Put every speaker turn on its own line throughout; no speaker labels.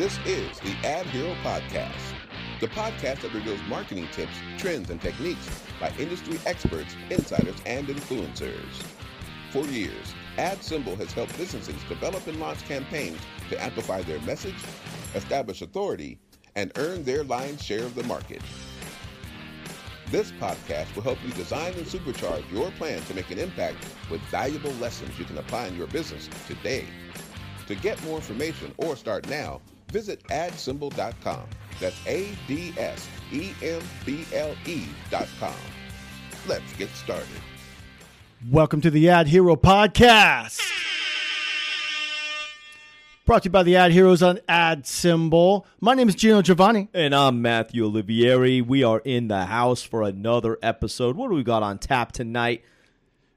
This is the Ad Hero Podcast, the podcast that reveals marketing tips, trends, and techniques by industry experts, insiders, and influencers. For years, AdSemble has helped businesses develop and launch campaigns to amplify their message, establish authority, and earn their lion's share of the market. This podcast will help you design and supercharge your plan to make an impact with valuable lessons you can apply in your business today. To get more information or start now, visit adsemble.com. That's A D S E M B L E.com. Let's get started.
Welcome to the Ad Hero Podcast. Brought to you by the Ad Heroes on AdSemble. My name is Geno Giovanni.
And I'm Matthew Olivieri. We are in the house for another episode. What do we got on tap tonight?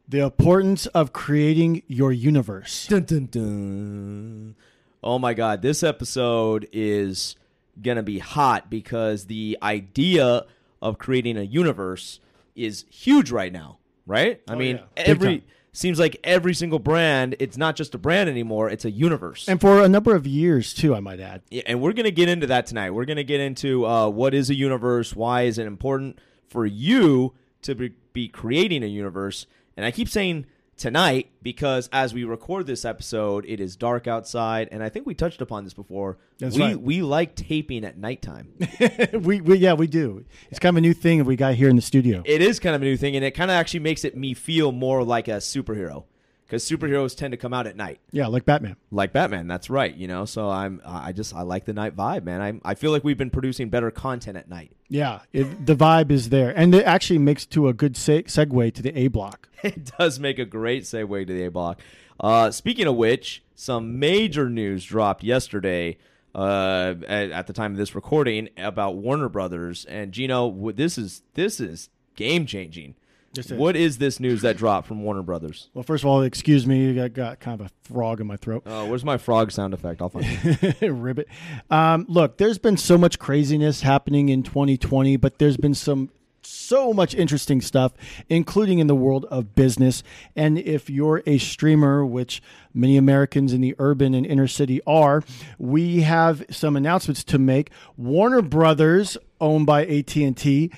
The importance of creating your universe.
Dun, dun, dun. Oh my God, this episode is going to be hot because the idea of creating a universe is huge right now, right? I
Oh,
mean,
yeah.
Every seems like every single brand, it's not just a brand anymore, it's a universe.
And for a number of years, too, I might add.
Yeah, and we're going to get into that tonight. We're going to get into uh, what is a universe, why is it important for you to be, be creating a universe. And I keep saying tonight because as we record this episode, it is dark outside, and I think we touched upon this before.
That's
we
right.
we like taping at nighttime.
we, we Yeah, we do. It's kind of a new thing that we got here in the studio.
it is kind of a new thing, and it kind of actually makes it me feel more like a superhero because superheroes tend to come out at night.
Yeah, like Batman.
like Batman. That's right. You know, so I'm I just I like the night vibe, man. I I feel like we've been producing better content at night.
Yeah, it, the vibe is there. And it actually makes to a good se- segue to the A block.
It does make a great segue to the A block. Uh, speaking of which, some major news dropped yesterday. Uh, at, at the time of this recording about Warner Brothers and Geno, this is this is game changing.
This is.
What is this news that dropped from Warner Brothers?
Well, first of all, excuse me. I got kind of a frog in my throat.
Uh, where's my frog sound effect? I'll find it.
Ribbit. Um, look, there's been so much craziness happening in 2020, but there's been some so much interesting stuff, including in the world of business. And if you're a streamer, which many Americans in the urban and inner city are, we have some announcements to make. Warner Brothers, owned by AT&T,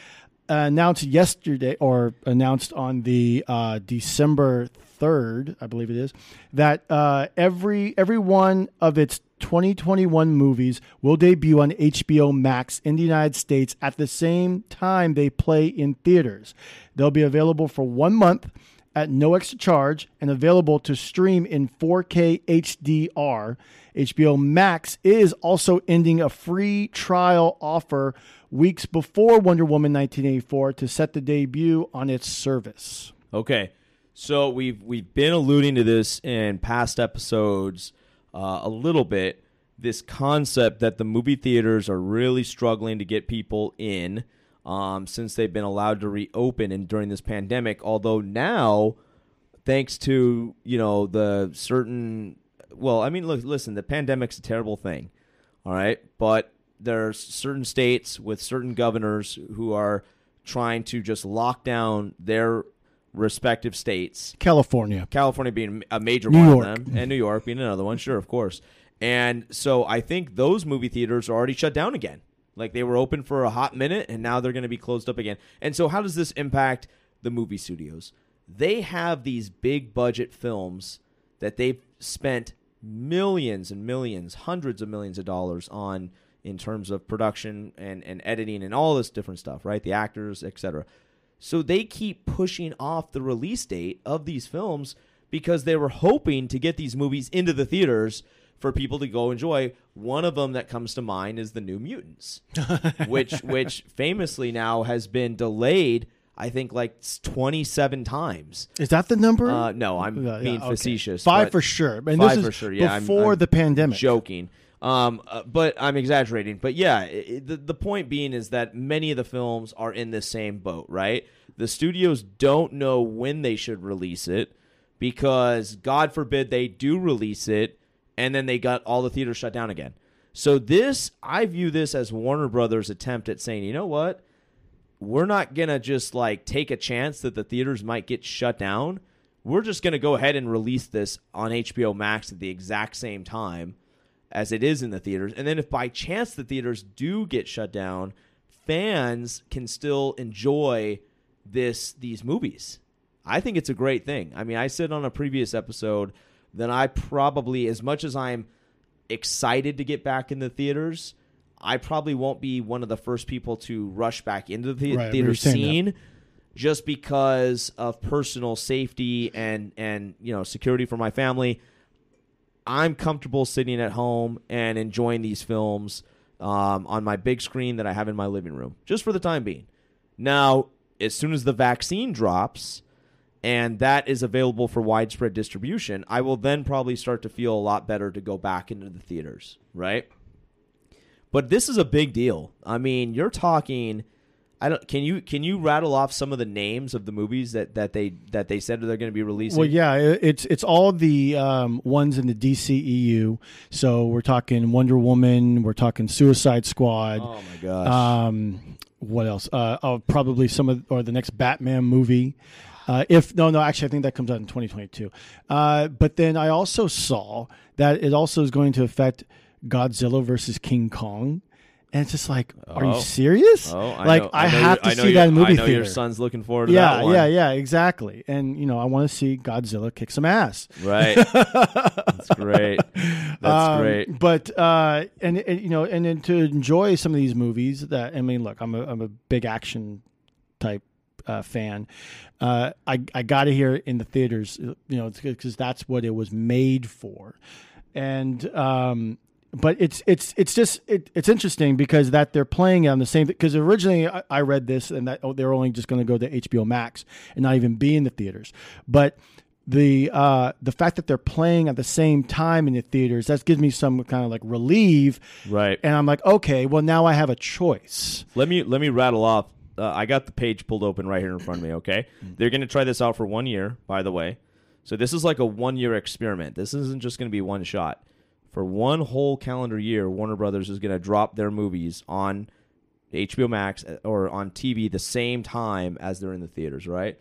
announced yesterday or announced on the uh, December 3rd, I believe it is, that uh, every every one of its 2021 movies will debut on HBO Max in the United States at the same time they play in theaters. They'll be available for 1 month at no extra charge and available to stream in 4K HDR. HBO Max is also ending a free trial offer weeks before Wonder Woman 1984 to set the debut on its service.
Okay, so we've we've been alluding to this in past episodes uh, a little bit. This concept that the movie theaters are really struggling to get people in um, since they've been allowed to reopen and during this pandemic. Although now, thanks to you know the certain, well, I mean, look, listen, the pandemic's a terrible thing, all right, but there are certain states with certain governors who are trying to just lock down their respective states.
California.
California being a major
New
one
York.
of them, and New York being another one, sure, of course. And so I think those movie theaters are already shut down again. Like they were open for a hot minute, and now they're going to be closed up again. And so, how does this impact the movie studios? They have these big budget films that they've spent millions and millions, hundreds of millions of dollars on in terms of production and, and editing and all this different stuff, right? The actors, etc. So they keep pushing off the release date of these films because they were hoping to get these movies into the theaters for people to go enjoy. One of them that comes to mind is the New Mutants, which which famously now has been delayed. I think like twenty seven times.
Is that the number?
Uh, no, I'm
yeah,
being
okay.
facetious.
Five for sure. And
Five
this is
for sure. Yeah, I'm-
before
I'm
the pandemic.
Joking. Um, uh, but I'm exaggerating. But yeah, i i- the the point being is that many of the films are in the same boat, right? The studios don't know when they should release it because God forbid they do release it and then they got all the theaters shut down again. So this I view this as Warner Brothers attempt at saying, "You know what? We're not going to just like take a chance that the theaters might get shut down. We're just going to go ahead and release this on HBO Max at the exact same time as it is in the theaters. And then if by chance the theaters do get shut down, fans can still enjoy this these movies. I think it's a great thing. I mean, I said on a previous episode that I probably as much as I'm excited to get back in the theaters, I probably won't be one of the first people to rush back into the
Right,
theater
remember you saying
scene just because of personal safety and and you know security for my family. I'm comfortable sitting at home and enjoying these films um, on my big screen that I have in my living room, just for the time being. Now, as soon as the vaccine drops and that is available for widespread distribution, I will then probably start to feel a lot better to go back into the theaters, right? But this is a big deal. I mean, you're talking. I don't. Can you can you rattle off some of the names of the movies that, that they that they said they're going to be releasing?
Well, yeah, it's it's all the um, ones in the DCEU. So we're talking Wonder Woman, we're talking Suicide Squad.
Oh my gosh.
Um, what else? Uh, oh, probably some of or the next Batman movie. Uh, if no, no, actually, I think that comes out in 2022. Uh, but then I also saw that it also is going to affect Godzilla versus King Kong, and it's just like, are
Oh.
you serious?
oh, I
like
know,
I,
know
have to
I
see that in movie
I know
theater.
your son's looking forward to
yeah,
that one.
yeah, yeah, exactly. And you know, I want to see Godzilla kick some ass.
Right. That's great. That's
Um,
great.
But uh, and, and you know, and then to enjoy some of these movies that I mean, look, I'm a I'm a big action type uh, fan. Uh, I I got to hear it in the theaters, you know, because that's what it was made for, and um. But it's it's it's just it, it's interesting because that they're playing on the same because originally I, I read this and that oh, they're only just going to go to HBO Max and not even be in the theaters, but the uh, the fact that they're playing at the same time in the theaters that gives me some kind of like relief,
Right.
and I'm like, okay, well now I have a choice.
Let me let me rattle off. Uh, I got the page pulled open right here in front of me. Okay, they're going to try this out for one year. By the way, so this is like a one year experiment. This isn't just going to be one shot. For one whole calendar year, Warner Brothers is going to drop their movies on HBO Max uh, or on TV the same time as they're in the theaters. Right.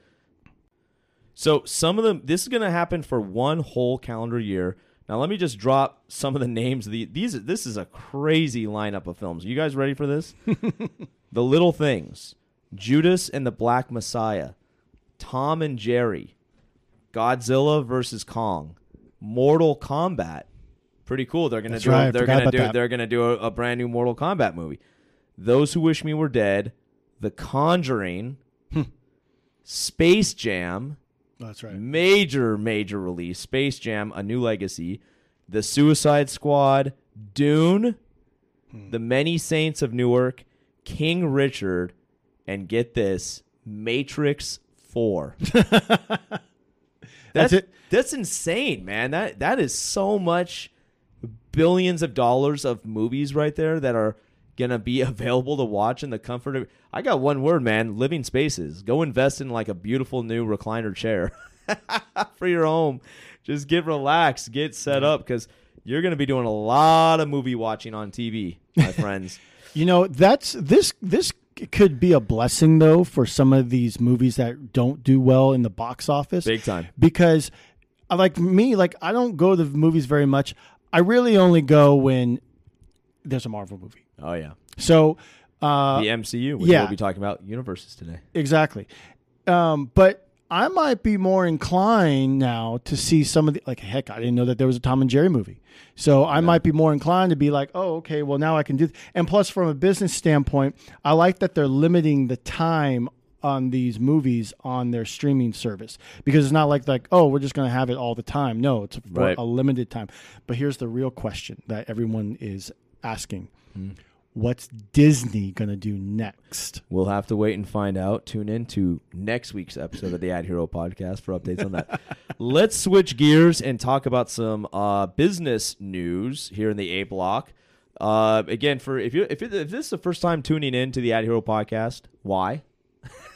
So some of them, this is going to happen for one whole calendar year. Now let me just drop some of the names of the these. This is a crazy lineup of films. You guys ready for this? The Little Things, Judas and the Black Messiah, Tom and Jerry, Godzilla versus Kong, Mortal Kombat. Pretty cool. They're gonna
That's
do.
right,
they're
forgot
gonna
about
do.
that.
They're gonna do a, a brand new Mortal Kombat movie. Those Who Wish Me Were Dead, The Conjuring, hmm. Space Jam, oh,
That's right.
major major release, Space Jam: A New Legacy, The Suicide Squad, Dune, hmm. The Many Saints of Newark, King Richard, and get this, Matrix Four.
That's it.
That's insane, man. That that is so much billions of dollars of movies right there that are gonna be available to watch in the comfort of. I got one word, man. Living spaces. Go invest in like a beautiful new recliner chair for your home. Just get relaxed, get set up because you're gonna be doing a lot of movie watching on TV, my friends.
You know, that's this this could be a blessing though for some of these movies that don't do well in the box office.
Big time.
Because uh, like me, like I don't go to the movies very much. I really only go when there's a Marvel movie.
Oh yeah,
So uh
the MCU. Which
yeah.
we'll be talking about universes today.
exactly. Um but I might be more inclined now to see some of the like heck, I didn't know that there was a Tom and Jerry movie. So I might be more inclined to be like, oh, okay, well now I can do. And plus, from a business standpoint, I like that they're limiting the time on these movies on their streaming service because it's not like like oh we're just going to have it all the time. No, it's for
Right.
a limited time. But here's the real question that everyone is asking: What's Disney going to do next?
We'll have to wait and find out. Tune in to next week's episode of the Ad Hero podcast for updates on that. Let's switch gears and talk about some uh, business news here in the A block. Uh, again, for if you if, if this is the first time tuning in to the Ad Hero podcast, why?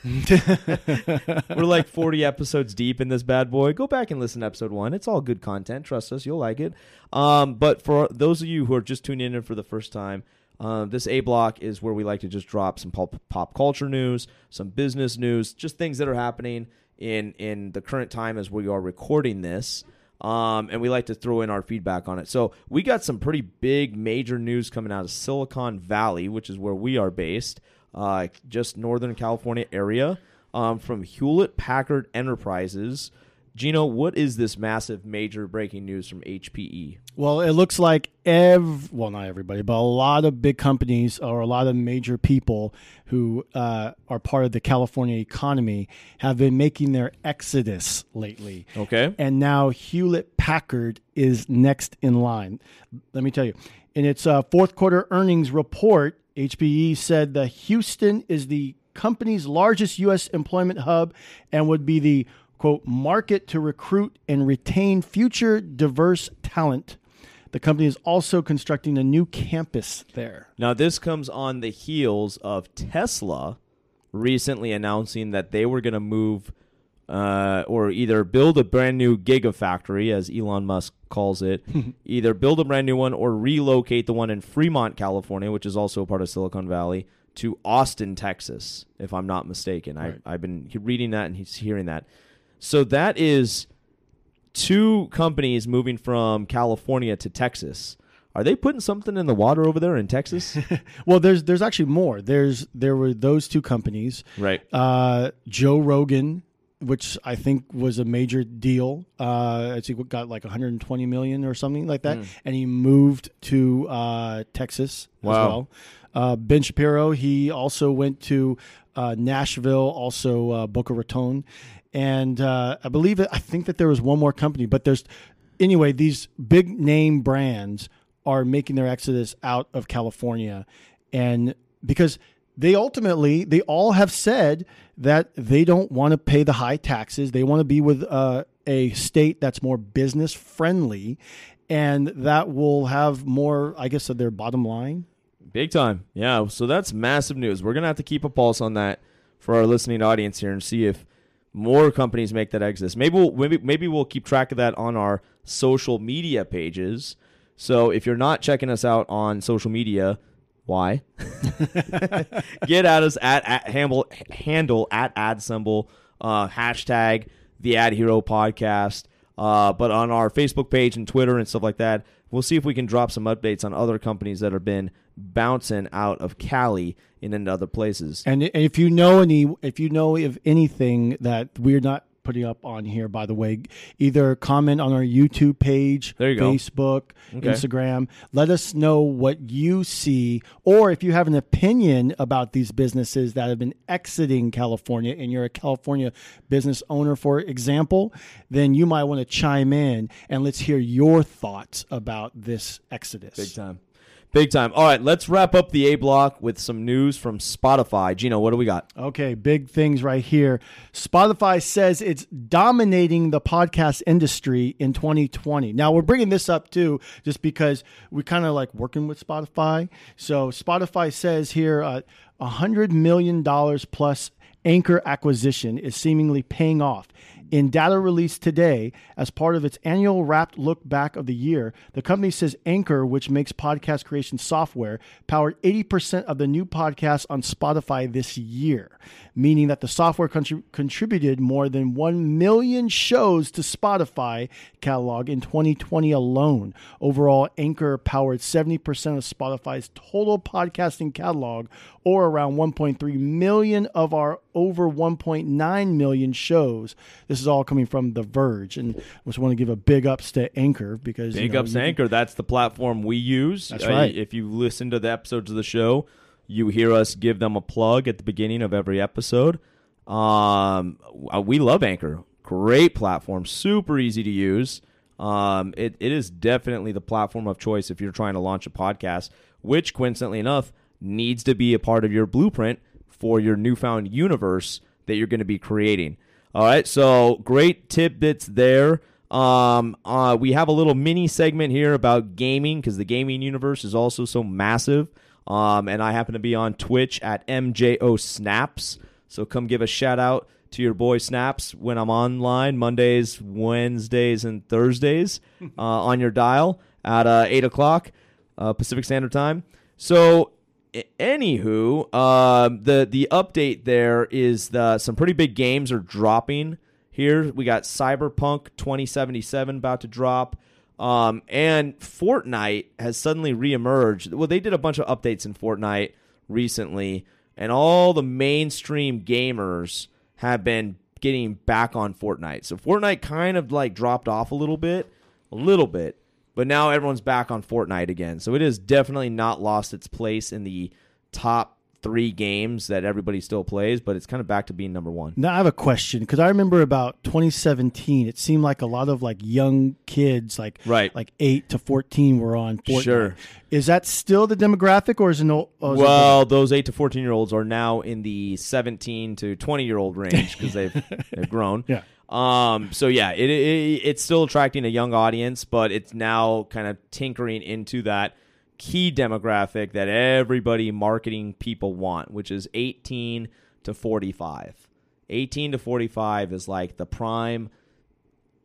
We're like 40 episodes deep in this bad boy. Go back and listen to episode one. It's all good content. Trust us, you'll like it. Um, but for those of you who are just tuning in for the first time, um, this A block is where we like to just drop some pop, pop culture news, some business news, just things that are happening in in the current time as we are recording this. Um, and we like to throw in our feedback on it. So we got some pretty big, major news coming out of Silicon Valley, which is where we are based, uh, just Northern California area, um, from Hewlett Packard Enterprises. Geno, what is this massive, major breaking news from? HPE?
Well, it looks like ev well, not everybody, but a lot of big companies or a lot of major people who uh, are part of the California economy have been making their exodus lately.
Okay.
And now Hewlett Packard is next in line. Let me tell you, in its uh, fourth quarter earnings report, HPE said the Houston is the company's largest U.S. employment hub and would be the quote market to recruit and retain future diverse talent. The company is also constructing a new campus there.
Now, this comes on the heels of Tesla recently announcing that they were going to move uh, or either build a brand new gigafactory, as Elon Musk calls it, either build a brand new one or relocate the one in Fremont, California, which is also a part of Silicon Valley, to Austin, Texas, if I'm not mistaken.
Right.
I, I've been reading that and he's hearing that. So that is two companies moving from California to Texas. Are they putting something in the water over there in Texas?
Well, there's there's actually more. There's there were those two companies.
right.
Uh, Joe Rogan, which I think was a major deal. Uh, I think got like 120 million or something like that, and he moved to uh, Texas as
Wow.
well. Uh, ben Shapiro, he also went to uh, Nashville, also uh, Boca Raton, and uh, I believe I think that there was one more company, but there's anyway these big name brands are making their exodus out of California, and because they ultimately they all have said that they don't want to pay the high taxes. They want to be with uh, a state that's more business friendly, and that will have more, I guess, of their bottom line.
Big time. Yeah. So that's massive news. We're to have to keep a pulse on that for our listening audience here and see if more companies make that exodus. Maybe we'll, maybe, maybe we'll keep track of that on our social media pages. So if you're not checking us out on social media, why? Get at us at, at handle, handle at AdSemble, uh, hashtag the ad hero podcast. Uh, but on our Facebook page and Twitter and stuff like that, we'll see if we can drop some updates on other companies that have been bouncing out of Cali and into other places.
And if you know any, if you know of anything that we're not putting up on here, by the way, either comment on our YouTube page,
There you go.
Facebook,
Okay.
Instagram. Let us know what you see, or if you have an opinion about these businesses that have been exiting California, and you're a California business owner, for example, then you might want to chime in and let's hear your thoughts about this exodus.
Big time. Big time. All right, let's wrap up the A block with some news from Spotify. Geno, what do we got?
Okay, big things right here. Spotify says it's dominating the podcast industry in 2020. Now, we're bringing this up too, just because we kind of like working with Spotify. So, Spotify says here uh, $100 million plus Anchor acquisition is seemingly paying off. In data released today, as part of its annual wrapped look back of the year, the company says Anchor, which makes podcast creation software, powered 80% of the new podcasts on Spotify this year, meaning that the software contri- contributed more than 1 million shows to Spotify catalog in 2020 alone. Overall, Anchor powered 70% of Spotify's total podcasting catalog, or around 1.3 million of our over 1.9 million shows. This is all coming from The Verge, and I just want to give a big ups to Anchor because you
Big
know,
ups to
you-
Anchor. That's the platform we use.
That's
Uh,
right.
If you listen to the episodes of the show, you hear us give them a plug at the beginning of every episode. Um, uh, we love Anchor. Great platform, super easy to use. Um, it, it is definitely the platform of choice if you're trying to launch a podcast, which coincidentally enough needs to be a part of your blueprint for your newfound universe that you're going to be creating. All right, so great tidbits there. Um, uh, we have a little mini segment here about gaming because the gaming universe is also so massive. Um, and I happen to be on Twitch at MJO Snaps. So come give a shout out to your boy Snaps when I'm online Mondays, Wednesdays, and Thursdays uh, on your dial at uh, 8 o'clock uh, Pacific Standard Time. So, anywho, um, the the update there is the some pretty big games are dropping here we got Cyberpunk 2077 about to drop. Um, and Fortnite has suddenly reemerged. Well, they did a bunch of updates in Fortnite recently, and all the mainstream gamers have been getting back on Fortnite. So Fortnite kind of like dropped off a little bit, a little bit, but now everyone's back on Fortnite again. So it has definitely not lost its place in the top three games that everybody still plays, but it's kind of back to being number one.
Now I have a question because I remember about 2017. It seemed like a lot of like young kids, like
Right.
like eight to 14, were on Fortnite.
Sure.
Is that still the demographic, or is it no? oh, is it
Well, those eight to fourteen year olds are now in the seventeen to twenty year old range because they've they've grown.
Yeah.
Um. So yeah, it, it it's still attracting a young audience, but it's now kind of tinkering into that key demographic that everybody marketing people want, which is eighteen to forty five. Eighteen to forty five is like the prime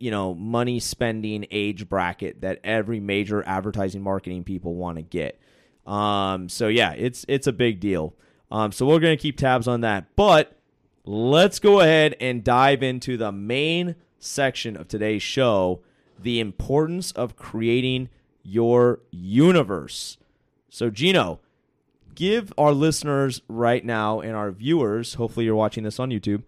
you know money spending age bracket that every major advertising marketing people want to get um so yeah it's it's a big deal um so we're gonna keep tabs on that but let's go ahead and dive into the main section of today's show the importance of creating your universe so geno give our listeners right now and our viewers hopefully you're watching this on youtube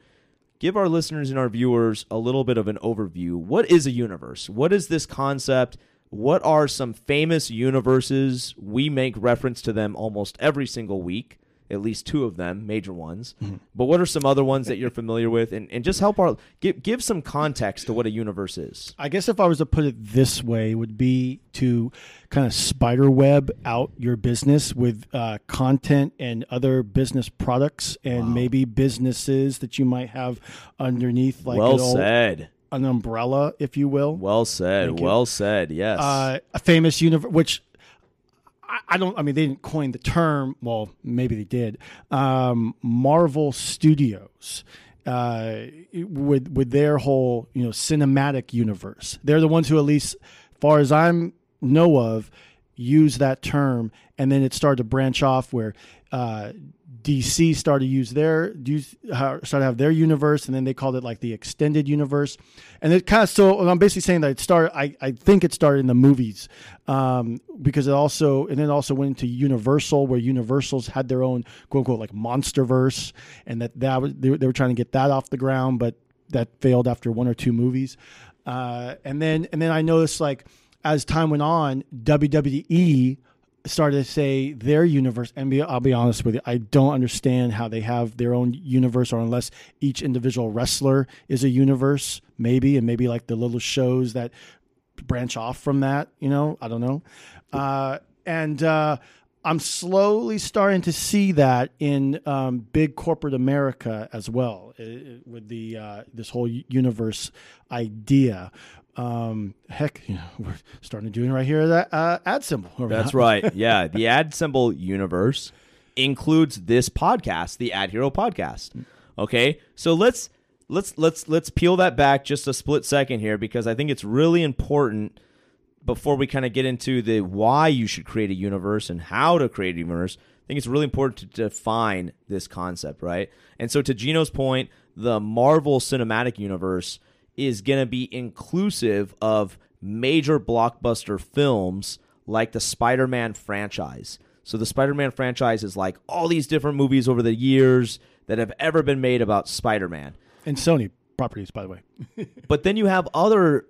give our listeners and our viewers a little bit of an overview. What is a universe? What is this concept? What are some famous universes? We make reference to them almost every single week, at least two of them, major ones. But what are some other ones that you're familiar with? And, and just help our give give some context to what a universe is.
I guess if I was to put it this way, would be to kind of spider web out your business with uh, content and other business products and maybe businesses that you might have underneath, like
well
old-
said.
an umbrella, if you will.
Well said. Well said. Yes.
uh, a famous universe, which I, I don't. I mean, they didn't coin the term. Well, maybe they did. Um, Marvel Studios. Uh, with with their whole you know cinematic universe, they're the ones who, at least far as I'm know of, use that term, and then it started to branch off where uh, DC started to use their uh, started to have their universe, and then they called it like the extended universe, and it kind of so. I'm basically saying that it started. I, I think it started in the movies um, because it also and then also went into Universal, where Universals had their own quote unquote like MonsterVerse, and that that was they, they were trying to get that off the ground, but that failed after one or two movies, uh, and then and then I noticed like as time went on, WWE started to say their universe. And be, I'll be honest with you, I don't understand how they have their own universe, or unless each individual wrestler is a universe, maybe, and maybe like the little shows that branch off from that. You know, I don't know. Uh, and uh, I'm slowly starting to see that in um, big corporate America as well, uh, with the uh, this whole universe idea. Um, heck, you know, we're starting to do it right here. That uh, AdSemble.
That's right. Yeah, the AdSemble universe includes this podcast, the Ad Hero podcast. Okay? So let's let's let's let's peel that back just a split second here because I think it's really important before we kind of get into the why you should create a universe and how to create a universe. I think it's really important to define this concept, right? And so to Geno's point, the Marvel Cinematic Universe is going to be inclusive of major blockbuster films like the Spider-Man franchise. So the Spider-Man franchise is like all these different movies over the years that have ever been made about Spider-Man.
and Sony properties, by the way.
But then you have other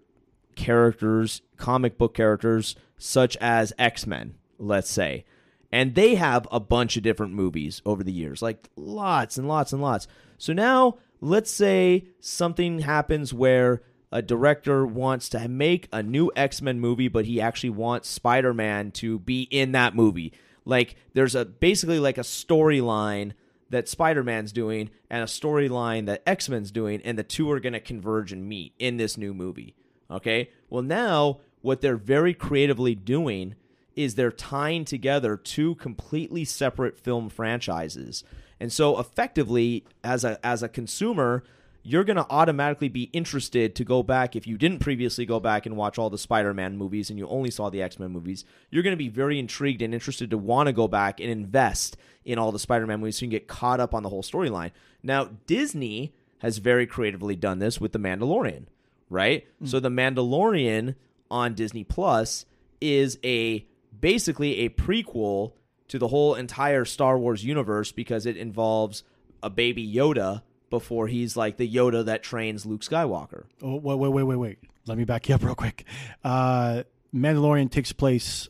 characters, comic book characters, such as X Men, let's say. And they have a bunch of different movies over the years, like lots and lots and lots. So now, let's say something happens where a director wants to make a new X Men movie, but he actually wants Spider Man to be in that movie. Like, there's a basically like a storyline that Spider-Man's doing and a storyline that X-Men's doing and the two are going to converge and meet in this new movie. Okay? Well, now what they're very creatively doing is they're tying together two completely separate film franchises. And so effectively as a as a consumer, you're going to automatically be interested to go back if you didn't previously go back and watch all the Spider-Man movies and you only saw the X-Men movies. You're going to be very intrigued and interested to want to go back and invest in all the Spider-Man movies so you can get caught up on the whole storyline. Now, Disney has very creatively done this with The Mandalorian, right?
Mm.
So The Mandalorian on Disney Plus is a basically a prequel to the whole entire Star Wars universe because it involves a baby Yoda before he's like the Yoda that trains Luke Skywalker.
Oh, wait, wait, wait, wait, wait. Let me back you up real quick. Uh, Mandalorian takes place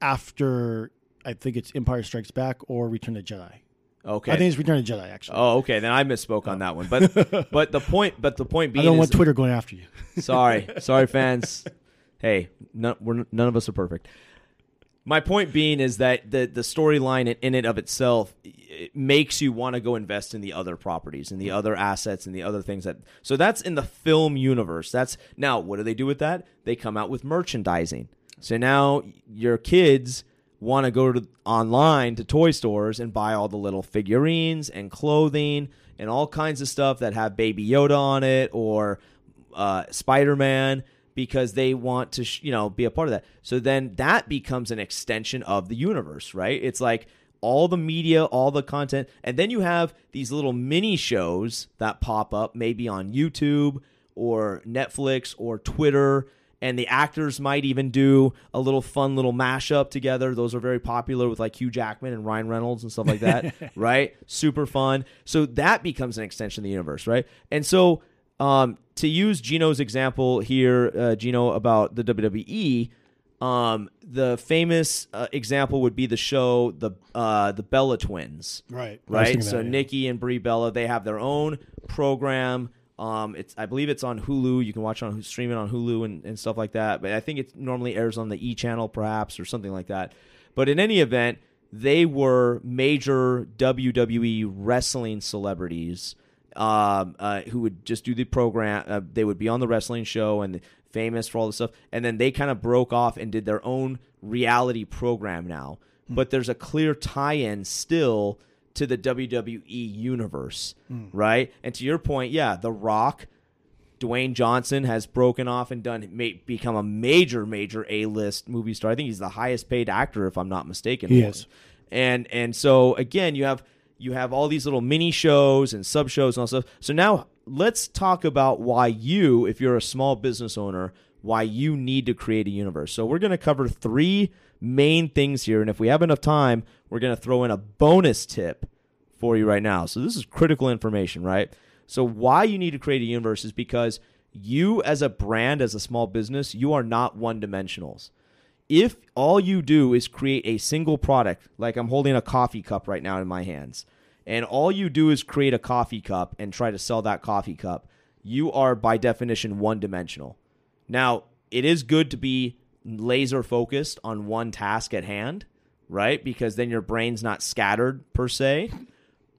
after I think it's Empire Strikes Back or Return of the Jedi.
Okay.
I think it's Return of the Jedi actually.
oh, okay. Then I misspoke on that one. But but the point but the point being
I
don't
want Twitter going after you.
Sorry, sorry, fans. Hey, none, we're, none of us are perfect. My point being is that the the storyline in- it of itself it makes you want to go invest in the other properties and the other assets and the other things that. So that's in the film universe. That's now what do they do with that? They come out with merchandising. So now your kids want to go to online to toy stores and buy all the little figurines and clothing and all kinds of stuff that have Baby Yoda on it or uh, Spider Man because they want to, sh- you know, be a part of that. So then that becomes an extension of the universe, right? It's like all the media, all the content, and then you have these little mini shows that pop up, maybe on YouTube or Netflix or Twitter. And the actors might even do a little fun little mashup together. Those are very popular with like Hugh Jackman and Ryan Reynolds and stuff like that, right? Super fun. So that becomes an extension of the universe, right? And so um, to use Geno's example here, uh, Geno about the WWE, um, the famous uh, example would be the show the uh, the Bella Twins,
Right.
Right? So
that, yeah.
Nikki and Brie Bella, they have their own program. Um, it's I believe it's on Hulu. You can watch on stream it on Hulu and, and stuff like that. But I think it normally airs on the E channel, perhaps, or something like that. But in any event, they were major WWE wrestling celebrities um, uh, who would just do the program. Uh, they would be on the wrestling show and famous for all this stuff. And then they kind of broke off and did their own reality program now. But there's a clear tie-in still to the WWE universe, right? And to your point, yeah, The Rock, Dwayne Johnson has broken off and done become a major, major A-list movie star. I think he's the highest paid actor, if I'm not mistaken.
He is.
And and so again, you have you have all these little mini shows and sub shows and all stuff. So now let's talk about why you, if you're a small business owner, why you need to create a universe. So we're going to cover three main things here, and if we have enough time, we're going to throw in a bonus tip for you right now. So this is critical information, right? So why you need to create a universe is because you as a brand, as a small business, you are not one dimensionals. If all you do is create a single product, like I'm holding a coffee cup right now in my hands, and all you do is create a coffee cup and try to sell that coffee cup, you are by definition one dimensional. Now, it is good to be laser focused on one task at hand, right? Because then your brain's not scattered per se.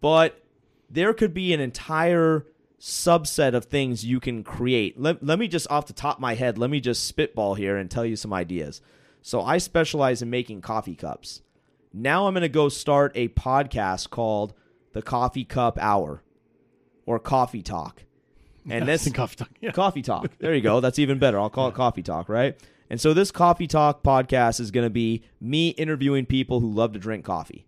But there could be an entire subset of things you can create. Let, let me just, off the top of my head, let me just spitball here and tell you some ideas. So I specialize in making coffee cups. Now I'm going to go start a podcast called The Coffee Cup Hour or Coffee Talk. And this
Coffee talk. Yeah.
Coffee Talk. There you go. That's even better. I'll call it Coffee Talk, right? And so this Coffee Talk podcast is going to be me interviewing people who love to drink coffee.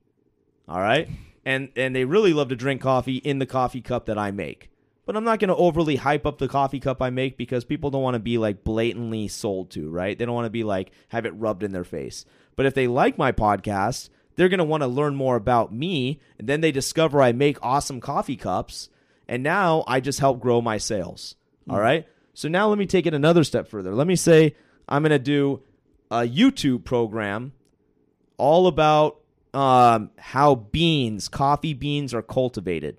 All right? And and they really love to drink coffee in the coffee cup that I make. But I'm not going to overly hype up the coffee cup I make because people don't want to be like blatantly sold to, right? They don't want to be like have it rubbed in their face. But if they like my podcast, they're going to want to learn more about me and then they discover I make awesome coffee cups and now I just help grow my sales. All right? So now let me take it another step further. Let me say I'm going to do a YouTube program all about um, how beans, coffee beans, are cultivated.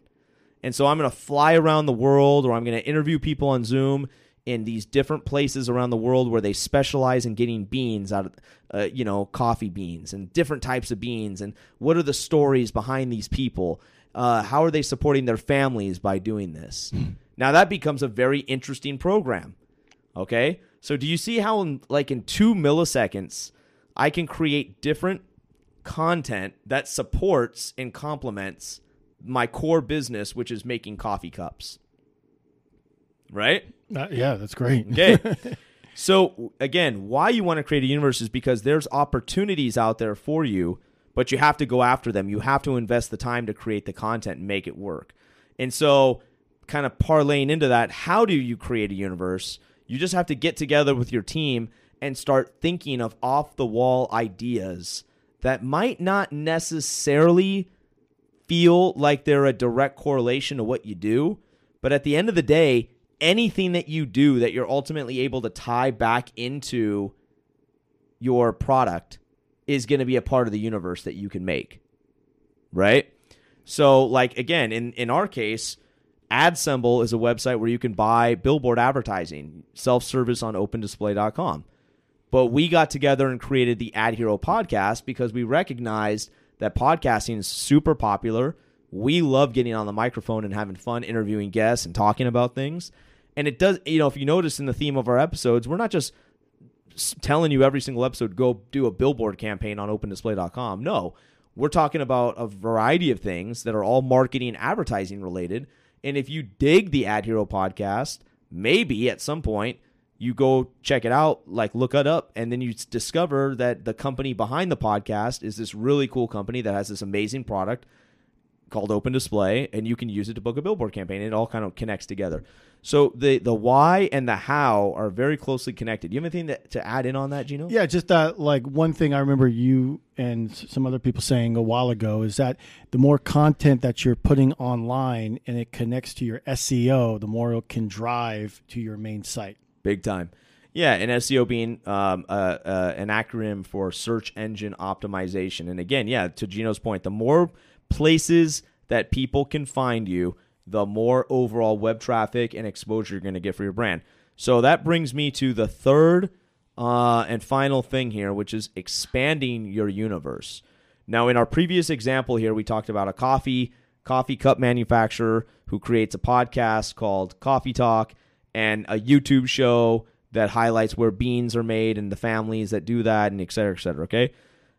And so I'm going to fly around the world or I'm going to interview people on Zoom in these different places around the world where they specialize in getting beans out of, uh, you know, coffee beans and different types of beans. And what are the stories behind these people? Uh, how are they supporting their families by doing this? now that becomes a very interesting program. Okay. So do you see how, in, like, in two milliseconds, I can create different content that supports and complements my core business, which is making coffee cups. Right?
Uh, yeah, that's great.
Okay. so again, why you want to create a universe is because there's opportunities out there for you, but you have to go after them. You have to invest the time to create the content and make it work. And so kind of parlaying into that, how do you create a universe? You just have to get together with your team and start thinking of off the wall ideas that might not necessarily feel like they're a direct correlation to what you do. But at the end of the day, anything that you do that you're ultimately able to tie back into your product is going to be a part of the universe that you can make. Right? So, like, again, in, in our case, AdSemble is a website where you can buy billboard advertising, self service on opendisplay.com. But we got together and created the Ad Hero podcast because we recognized that podcasting is super popular. We love getting on the microphone and having fun interviewing guests and talking about things. And it does, you know, if you notice in the theme of our episodes, we're not just telling you every single episode go do a billboard campaign on opendisplay.com. No, we're talking about a variety of things that are all marketing and advertising related. And if you dig the Ad Hero podcast, maybe at some point you go check it out, like look it up, and then you discover that the company behind the podcast is this really cool company that has this amazing product called Open Display, and you can use it to book a billboard campaign. It all kind of connects together. So the the why and the how are very closely connected. You have anything to, to add in on that, Geno?
Yeah, just that like one thing I remember you and some other people saying a while ago is that the more content that you're putting online and it connects to your SEO, the more it can drive to your main site.
Big time. Yeah, and SEO being um, uh, uh, an acronym for search engine optimization. And again, yeah, to Geno's point, the more places that people can find you, the more overall web traffic and exposure you're going to get for your brand. So that brings me to the third uh, and final thing here, which is expanding your universe. Now, in our previous example here, we talked about a coffee coffee cup manufacturer who creates a podcast called Coffee Talk and a YouTube show that highlights where beans are made and the families that do that and et cetera, et cetera. Okay.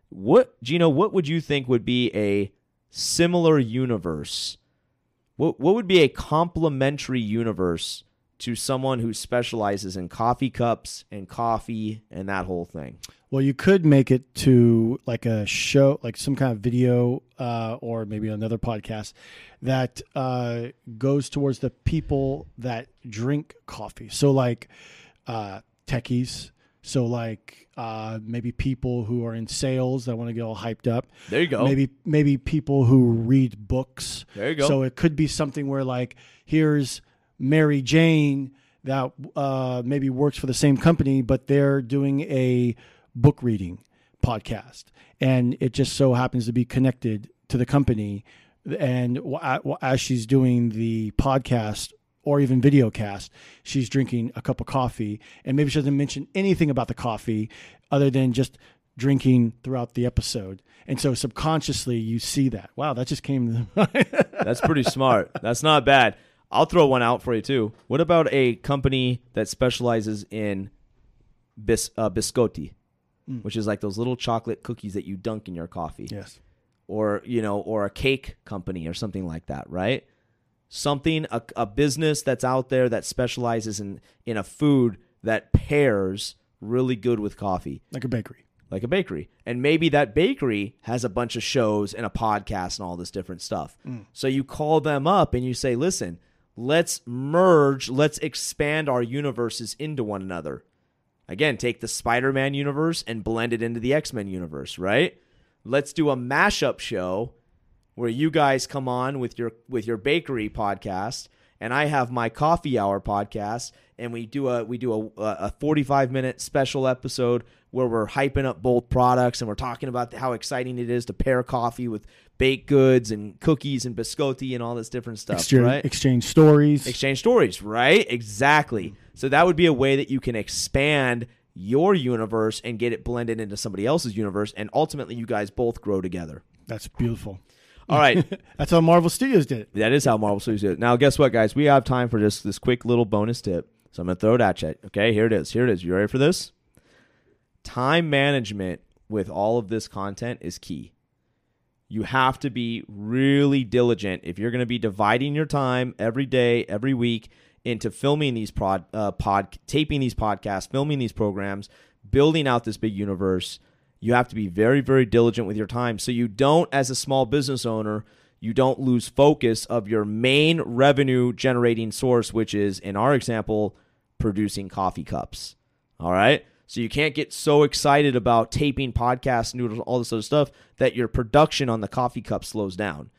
What, Geno, what would you think would be a similar universe? What, what would be a complementary universe to someone who specializes in coffee cups and coffee and that whole thing?
Well, you could make it to like a show, like some kind of video uh, or maybe another podcast that uh, goes towards the people that drink coffee. So, like uh, techies. So, like uh, maybe people who are in sales that want to get all hyped up.
There you go.
Maybe maybe people who read books.
There you go.
So it could be something where like here's Mary Jane that uh, maybe works for the same company, but they're doing a book reading podcast, and it just so happens to be connected to the company. And as she's doing the podcast or even video cast, she's drinking a cup of coffee, and maybe she doesn't mention anything about the coffee other than just drinking throughout the episode. And so subconsciously you see that. Wow, that just came.
That's pretty smart. That's not bad. I'll throw one out for you too. What about a company that specializes in bis- uh, biscotti,
Mm.
which is like those little chocolate cookies that you dunk in your coffee,
yes.
or you know, or a cake company or something like that, right? Something a, a business that's out there that specializes in in a food that pairs really good with coffee,
Like a bakery.
like a bakery. And maybe that bakery has a bunch of shows and a podcast and all this different stuff. So you call them up and you say, listen, let's merge, let's expand our universes into one another. Again, take the Spider Man universe and blend it into the X Men universe, right? Let's do a mashup show where you guys come on with your with your bakery podcast and I have my coffee hour podcast and we do a we do a a 45 minute special episode where we're hyping up both products and we're talking about how exciting it is to pair coffee with baked goods and cookies and biscotti and all this different stuff,
Exchange,
right?
exchange stories.
exchange stories, right? Exactly. So that would be a way that you can expand your universe and get it blended into somebody else's universe, and ultimately you guys both grow together.
That's beautiful.
All right,
That's how Marvel Studios did it.
that is how Marvel Studios did it. Now, guess what, guys? We have time for just this quick little bonus tip. So I'm gonna throw it at you. Okay, here it is. Here it is. You ready for this? Time management with all of this content is key. You have to be really diligent if you're going to be dividing your time every day, every week into filming these prod, uh, pod, taping these podcasts, filming these programs, building out this big universe. You have to be very, very diligent with your time, so you don't, as a small business owner, you don't lose focus of your main revenue generating source, which is, in our example, producing coffee cups. All right. So you can't get so excited about taping podcasts, noodles, all this other stuff that your production on the coffee cup slows down.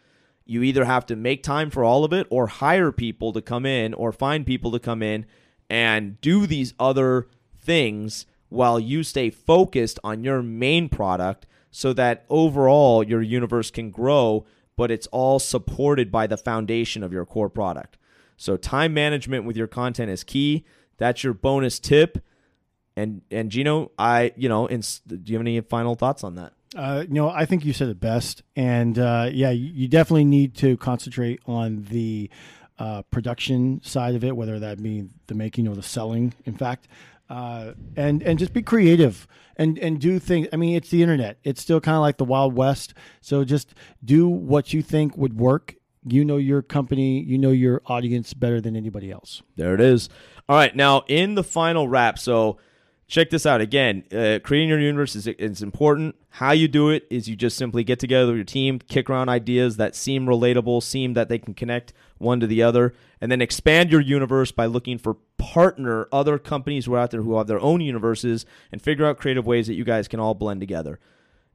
You either have to make time for all of it or hire people to come in or find people to come in and do these other things while you stay focused on your main product so that overall your universe can grow, but it's all supported by the foundation of your core product. So time management with your content is key. That's your bonus tip. And and Geno, I you know, in, do you have any final thoughts on that?
Uh, know, I think you said it best, and uh, yeah, you, you, definitely need to concentrate on the uh, production side of it, whether that be the making or the selling. In fact, uh, and and just be creative and and do things. I mean, it's the internet; it's still kind of like the Wild West. So just do what you think would work. You know your company, you know your audience better than anybody else.
There it is. All right, now in the final wrap, so check this out. Again uh, creating your universe is, is important. How you do it is you just simply get together with your team kick around ideas that seem relatable seem that they can connect one to the other and then expand your universe by looking for partner other companies who are out there who have their own universes and figure out creative ways that you guys can all blend together.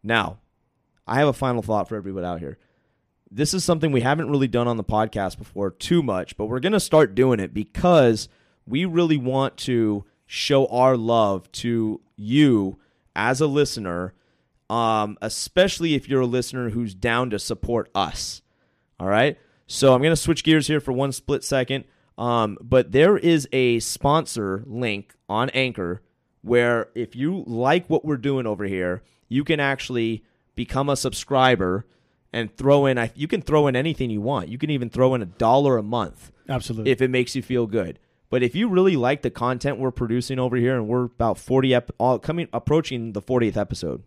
Now i have a final thought for everybody out here. This is something we haven't really done on the podcast before too much but we're going to start doing it because we really want to show our love to you as a listener, um, especially if you're a listener who's down to support us. All right. So I'm going to switch gears here for one split second. Um, but there is a sponsor link on Anchor where if you like what we're doing over here, you can actually become a subscriber and throw in. You can throw in anything you want. You can even throw in a dollar a month.
Absolutely.
If it makes you feel good. But if you really like the content we're producing over here, and we're about forty ep- all coming approaching the fortieth episode,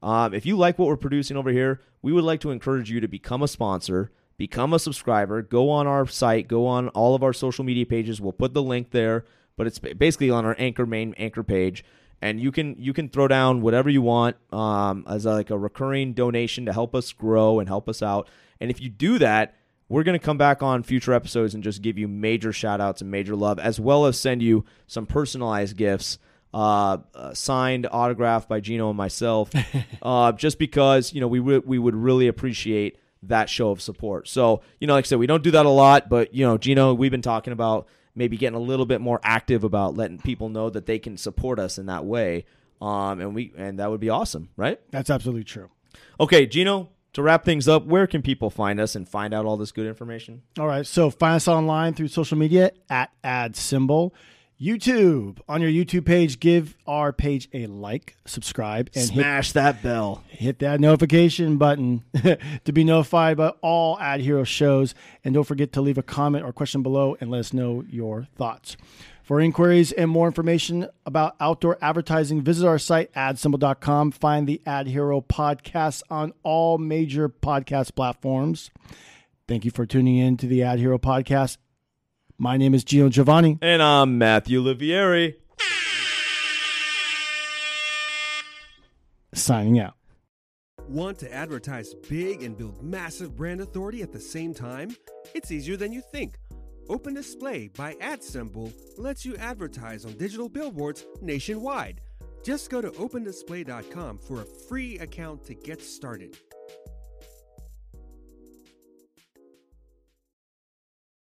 um, if you like what we're producing over here, we would like to encourage you to become a sponsor, become a subscriber, go on our site, go on all of our social media pages. We'll put the link there, but it's basically on our anchor main anchor page, and you can you can throw down whatever you want um, as a, like a recurring donation to help us grow and help us out. And if you do that we're going to come back on future episodes and just give you major shout outs and major love, as well as send you some personalized gifts. Uh, uh, signed, autographed by Geno and myself, uh, just because you know we w- we would really appreciate that show of support. So you know, like I said, we don't do that a lot, but you know, Geno, we've been talking about maybe getting a little bit more active about letting people know that they can support us in that way, um, and we and that would be awesome, right?
That's absolutely true.
Okay, Geno, to wrap things up, where can people find us and find out all this good information?
All right. So find us online through social media at AdSemble. YouTube. On your YouTube page, give our page a like, subscribe, and
smash
hit,
that bell.
Hit that notification button to be notified about all AdHero shows. And don't forget to leave a comment or question below and let us know your thoughts. For inquiries and more information about outdoor advertising, visit our site, adsemble.com. Find the AdHero podcast on all major podcast platforms. Thank you for tuning in to the AdHero podcast. My name is Geno Giovanni.
And I'm Matthew Olivieri.
Signing out.
Want to advertise big and build massive brand authority at the same time? It's easier than you think. Open Display by AdSemble lets you advertise on digital billboards nationwide. Just go to opendisplay.com for a free account to get started.